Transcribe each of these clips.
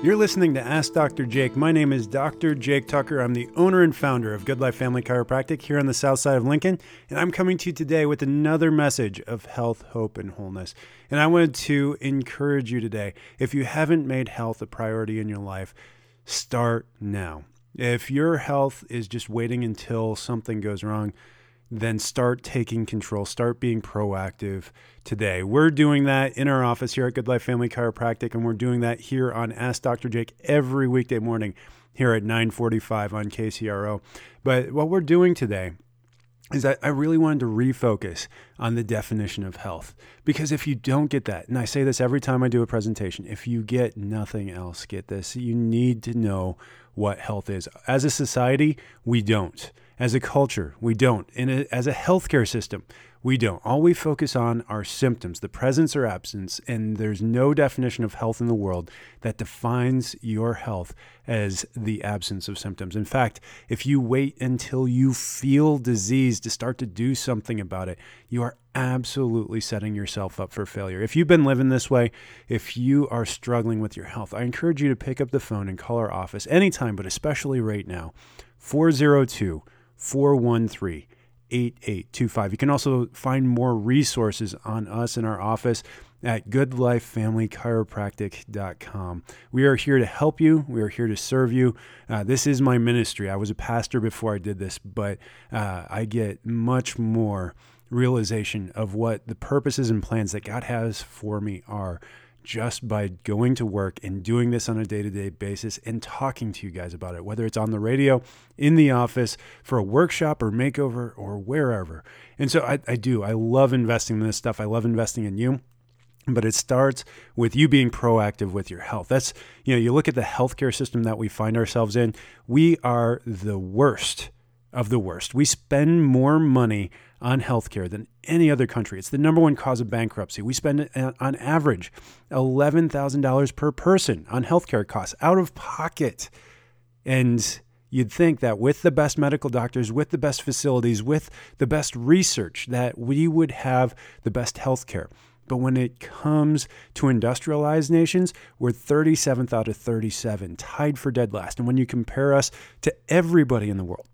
You're listening to Ask Dr. Jake. My name is Dr. Jake Tucker. I'm the owner and founder of Good Life Family Chiropractic here on the south side of Lincoln. And I'm coming to you today with another message of health, hope, and wholeness. And I wanted to encourage you today if you haven't made health a priority in your life, start now. If your health is just waiting until something goes wrong, then start taking control, start being proactive today. We're doing that in our office here at Good Life Family Chiropractic, and we're doing that here on Ask Dr. Jake every weekday morning here at 945 on KCRO. But what we're doing today is that I really wanted to refocus on the definition of health. Because if you don't get that, and I say this every time I do a presentation, if you get nothing else, get this, you need to know what health is. As a society, we don't. As a culture, we don't. In a, as a healthcare system, we don't. All we focus on are symptoms, the presence or absence, and there's no definition of health in the world that defines your health as the absence of symptoms. In fact, if you wait until you feel disease to start to do something about it, you are absolutely setting yourself up for failure. If you've been living this way, if you are struggling with your health, I encourage you to pick up the phone and call our office anytime, but especially right now. 402 413 8825. You can also find more resources on us in our office at goodlifefamilychiropractic.com. We are here to help you. We are here to serve you. Uh, this is my ministry. I was a pastor before I did this, but uh, I get much more realization of what the purposes and plans that God has for me are just by going to work and doing this on a day to day basis and talking to you guys about it, whether it's on the radio, in the office, for a workshop or makeover or wherever. And so I, I do. I love investing in this stuff. I love investing in you. But it starts with you being proactive with your health. That's, you know, you look at the healthcare system that we find ourselves in, we are the worst of the worst. We spend more money on healthcare than any other country. It's the number one cause of bankruptcy. We spend uh, on average $11,000 per person on healthcare costs out of pocket. And you'd think that with the best medical doctors, with the best facilities, with the best research, that we would have the best healthcare. But when it comes to industrialized nations, we're 37th out of 37, tied for dead last. And when you compare us to everybody in the world,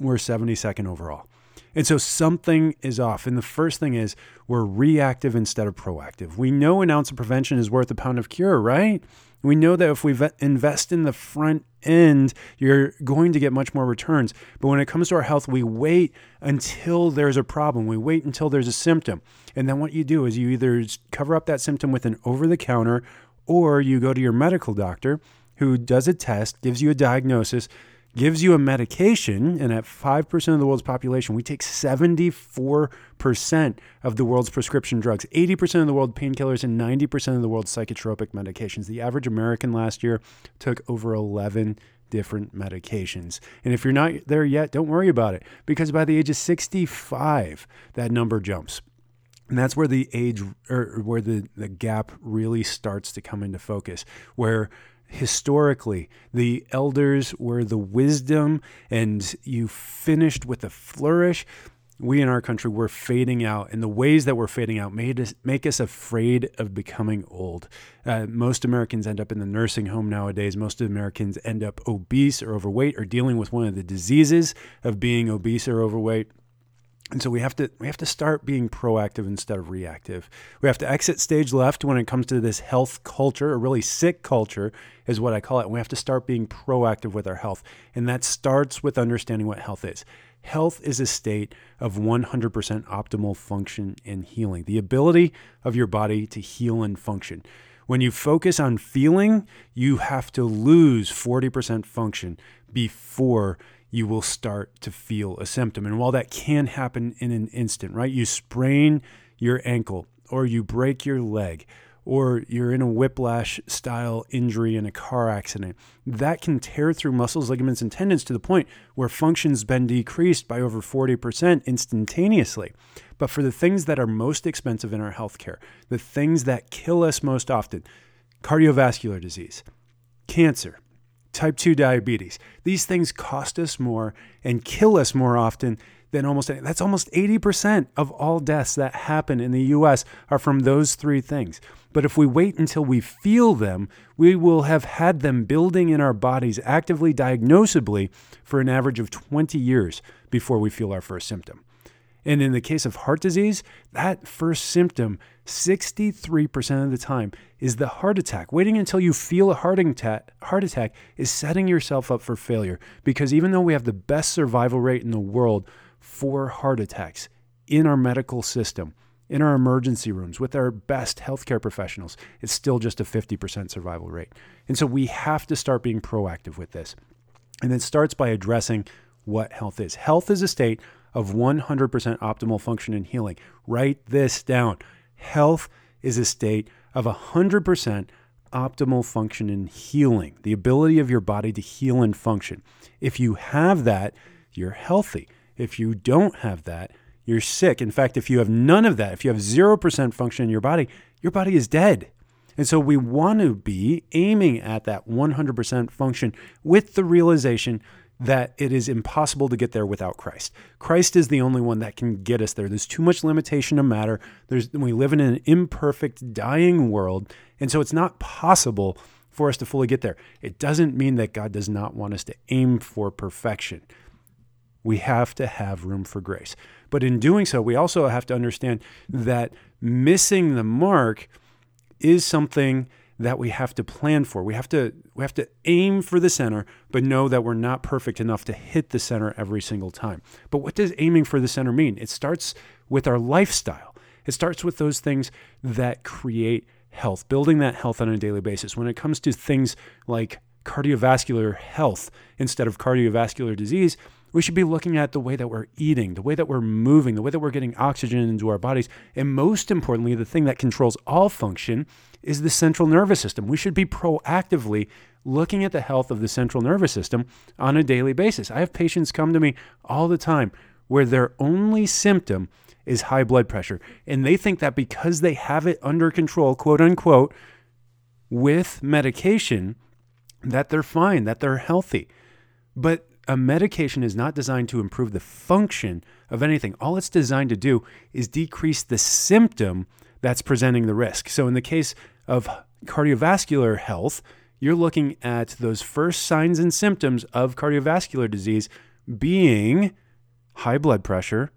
we're 72nd overall. And so something is off. And the first thing is we're reactive instead of proactive. We know an ounce of prevention is worth a pound of cure, right? We know that if we invest in the front end, you're going to get much more returns. But when it comes to our health, we wait until there's a problem. We wait until there's a symptom. And then what you do is you either cover up that symptom with an over the counter or you go to your medical doctor who does a test, gives you a diagnosis, gives you a medication, and at 5% of the world's population, we take 74% of the world's prescription drugs, 80% of the world painkillers, and 90% of the world's psychotropic medications. The average American last year took over 11 different medications. And if you're not there yet, don't worry about it because by the age of 65, that number jumps. And that's where the age or where the, the gap really starts to come into focus, where historically. The elders were the wisdom, and you finished with a flourish. We in our country were fading out, and the ways that we're fading out made us make us afraid of becoming old. Uh, most Americans end up in the nursing home nowadays. Most Americans end up obese or overweight, or dealing with one of the diseases of being obese or overweight. And so we have to we have to start being proactive instead of reactive. We have to exit stage left when it comes to this health culture, a really sick culture is what I call it. And we have to start being proactive with our health. And that starts with understanding what health is. Health is a state of 100% optimal function and healing, the ability of your body to heal and function. When you focus on feeling, you have to lose 40% function before you will start to feel a symptom. And while that can happen in an instant, right? You sprain your ankle or you break your leg or you're in a whiplash style injury in a car accident, that can tear through muscles, ligaments, and tendons to the point where function's been decreased by over 40% instantaneously. But for the things that are most expensive in our healthcare, the things that kill us most often, cardiovascular disease, cancer, type 2 diabetes. These things cost us more and kill us more often than almost any. that's almost 80% of all deaths that happen in the US are from those three things. But if we wait until we feel them, we will have had them building in our bodies actively diagnosably for an average of 20 years before we feel our first symptom. And in the case of heart disease, that first symptom, 63% of the time, is the heart attack. Waiting until you feel a heart attack, heart attack is setting yourself up for failure because even though we have the best survival rate in the world for heart attacks in our medical system, in our emergency rooms with our best healthcare professionals, it's still just a 50% survival rate. And so we have to start being proactive with this. And it starts by addressing what health is. Health is a state of 100% optimal function and healing. Write this down. Health is a state of 100% optimal function and healing, the ability of your body to heal and function. If you have that, you're healthy. If you don't have that, you're sick. In fact, if you have none of that, if you have 0% function in your body, your body is dead. And so we want to be aiming at that 100% function with the realization that it is impossible to get there without Christ. Christ is the only one that can get us there. There's too much limitation of matter. There's we live in an imperfect, dying world, and so it's not possible for us to fully get there. It doesn't mean that God does not want us to aim for perfection. We have to have room for grace. But in doing so, we also have to understand that missing the mark is something that we have to plan for. We have to we have to aim for the center, but know that we're not perfect enough to hit the center every single time. But what does aiming for the center mean? It starts with our lifestyle. It starts with those things that create health, building that health on a daily basis. When it comes to things like cardiovascular health instead of cardiovascular disease, we should be looking at the way that we're eating, the way that we're moving, the way that we're getting oxygen into our bodies, and most importantly, the thing that controls all function is the central nervous system. We should be proactively looking at the health of the central nervous system on a daily basis. I have patients come to me all the time where their only symptom is high blood pressure. And they think that because they have it under control, quote unquote, with medication, that they're fine, that they're healthy. But a medication is not designed to improve the function of anything. All it's designed to do is decrease the symptom that's presenting the risk. So, in the case of cardiovascular health, you're looking at those first signs and symptoms of cardiovascular disease being high blood pressure,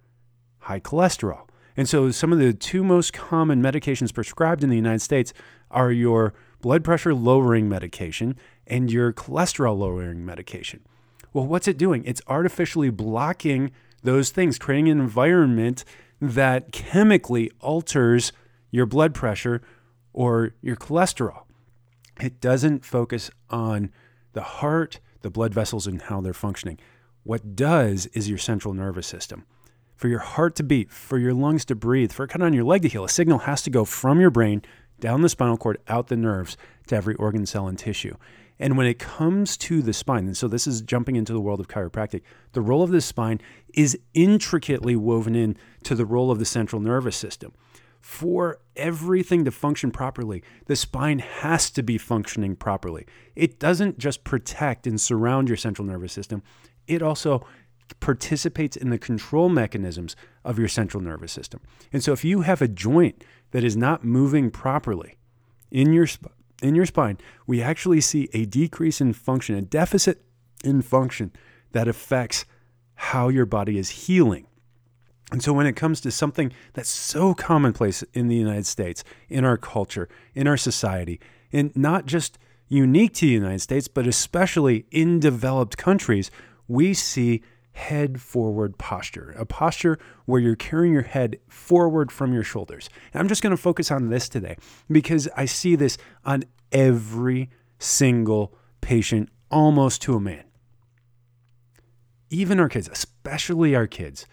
high cholesterol. And so, some of the two most common medications prescribed in the United States are your blood pressure lowering medication and your cholesterol lowering medication. Well, what's it doing? It's artificially blocking those things, creating an environment that chemically alters your blood pressure or your cholesterol. It doesn't focus on the heart, the blood vessels, and how they're functioning. What does is your central nervous system. For your heart to beat, for your lungs to breathe, for a cut on your leg to heal, a signal has to go from your brain down the spinal cord, out the nerves to every organ, cell, and tissue. And when it comes to the spine, and so this is jumping into the world of chiropractic, the role of the spine is intricately woven in to the role of the central nervous system. For everything to function properly, the spine has to be functioning properly. It doesn't just protect and surround your central nervous system, it also participates in the control mechanisms of your central nervous system. And so if you have a joint that is not moving properly in your spine, in your spine, we actually see a decrease in function, a deficit in function that affects how your body is healing. And so, when it comes to something that's so commonplace in the United States, in our culture, in our society, and not just unique to the United States, but especially in developed countries, we see head forward posture, a posture where you're carrying your head forward from your shoulders. And I'm just going to focus on this today because I see this on every single patient, almost to a man. Even our kids, especially our kids,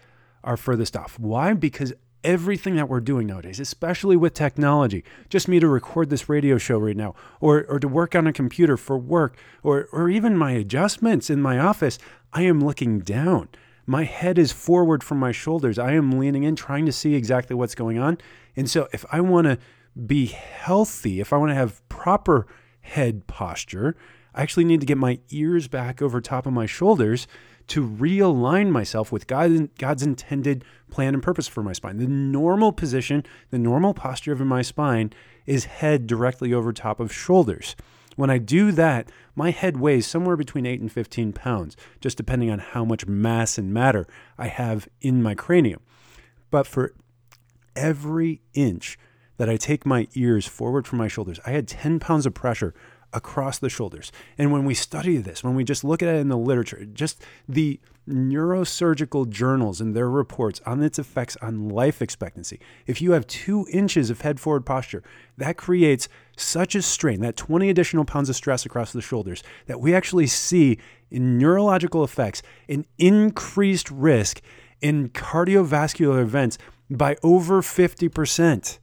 are furthest off. Why? Because everything that we're doing nowadays, especially with technology, just me to record this radio show right now, or, or to work on a computer for work, or, or even my adjustments in my office, I am looking down. My head is forward from my shoulders. I am leaning in, trying to see exactly what's going on. And so, if I want to be healthy, if I want to have proper head posture, I actually need to get my ears back over top of my shoulders to realign myself with God, God's intended plan and purpose for my spine. The normal position, the normal posture of my spine is head directly over top of shoulders. When I do that, my head weighs somewhere between 8 and 15 pounds, just depending on how much mass and matter I have in my cranium. But for every inch that I take my ears forward from my shoulders, I had 10 pounds of pressure across the shoulders. And when we study this, when we just look at it in the literature, just the neurosurgical journals and their reports on its effects on life expectancy, if you have two inches of head forward posture, that creates such a strain, that 20 additional pounds of stress across the shoulders, that we actually see in neurological effects an increased risk in cardiovascular events by over 50%.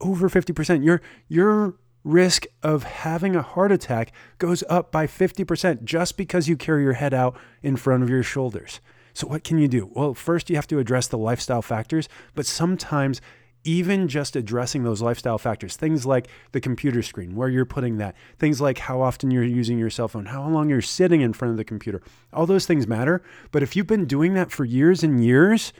Over 50%. Your, your risk of having a heart attack goes up by 50% just because you carry your head out in front of your shoulders. So, what can you do? Well, first, you have to address the lifestyle factors, but sometimes even just addressing those lifestyle factors, things like the computer screen, where you're putting that, things like how often you're using your cell phone, how long you're sitting in front of the computer, all those things matter. But if you've been doing that for years and years,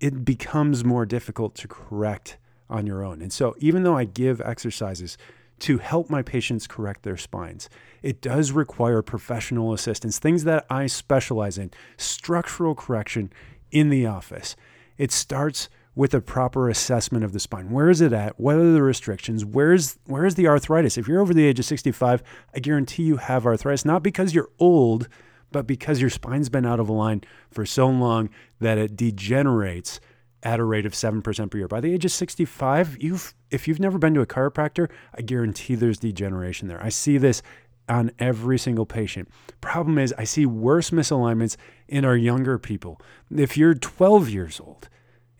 it becomes more difficult to correct on your own. And so, even though I give exercises to help my patients correct their spines, it does require professional assistance, things that I specialize in, structural correction in the office. It starts with a proper assessment of the spine. Where is it at? What are the restrictions? Where's where is the arthritis? If you're over the age of 65, I guarantee you have arthritis, not because you're old, but because your spine's been out of line for so long that it degenerates at a rate of 7% per year. By the age of 65, you've if you've never been to a chiropractor, I guarantee there's degeneration there. I see this on every single patient. Problem is, I see worse misalignments in our younger people. If you're 12 years old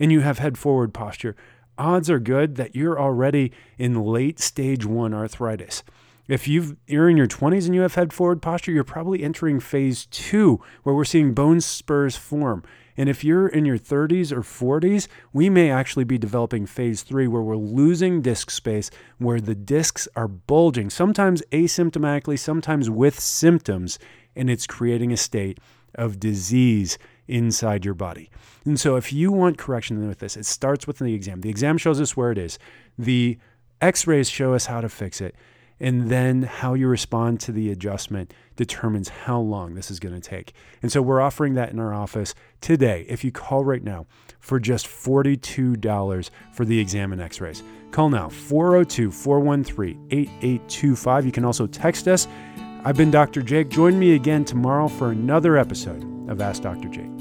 and you have head forward posture, odds are good that you're already in late stage 1 arthritis. If you've, you're in your 20s and you have head forward posture, you're probably entering phase two, where we're seeing bone spurs form. And if you're in your 30s or 40s, we may actually be developing phase three where we're losing disc space, where the discs are bulging, sometimes asymptomatically, sometimes with symptoms, and it's creating a state of disease inside your body. And so, if you want correction with this, it starts with the exam. The exam shows us where it is, the x rays show us how to fix it. And then how you respond to the adjustment determines how long this is going to take. And so we're offering that in our office today. If you call right now for just $42 for the exam and x rays, call now 402 413 8825. You can also text us. I've been Dr. Jake. Join me again tomorrow for another episode of Ask Dr. Jake.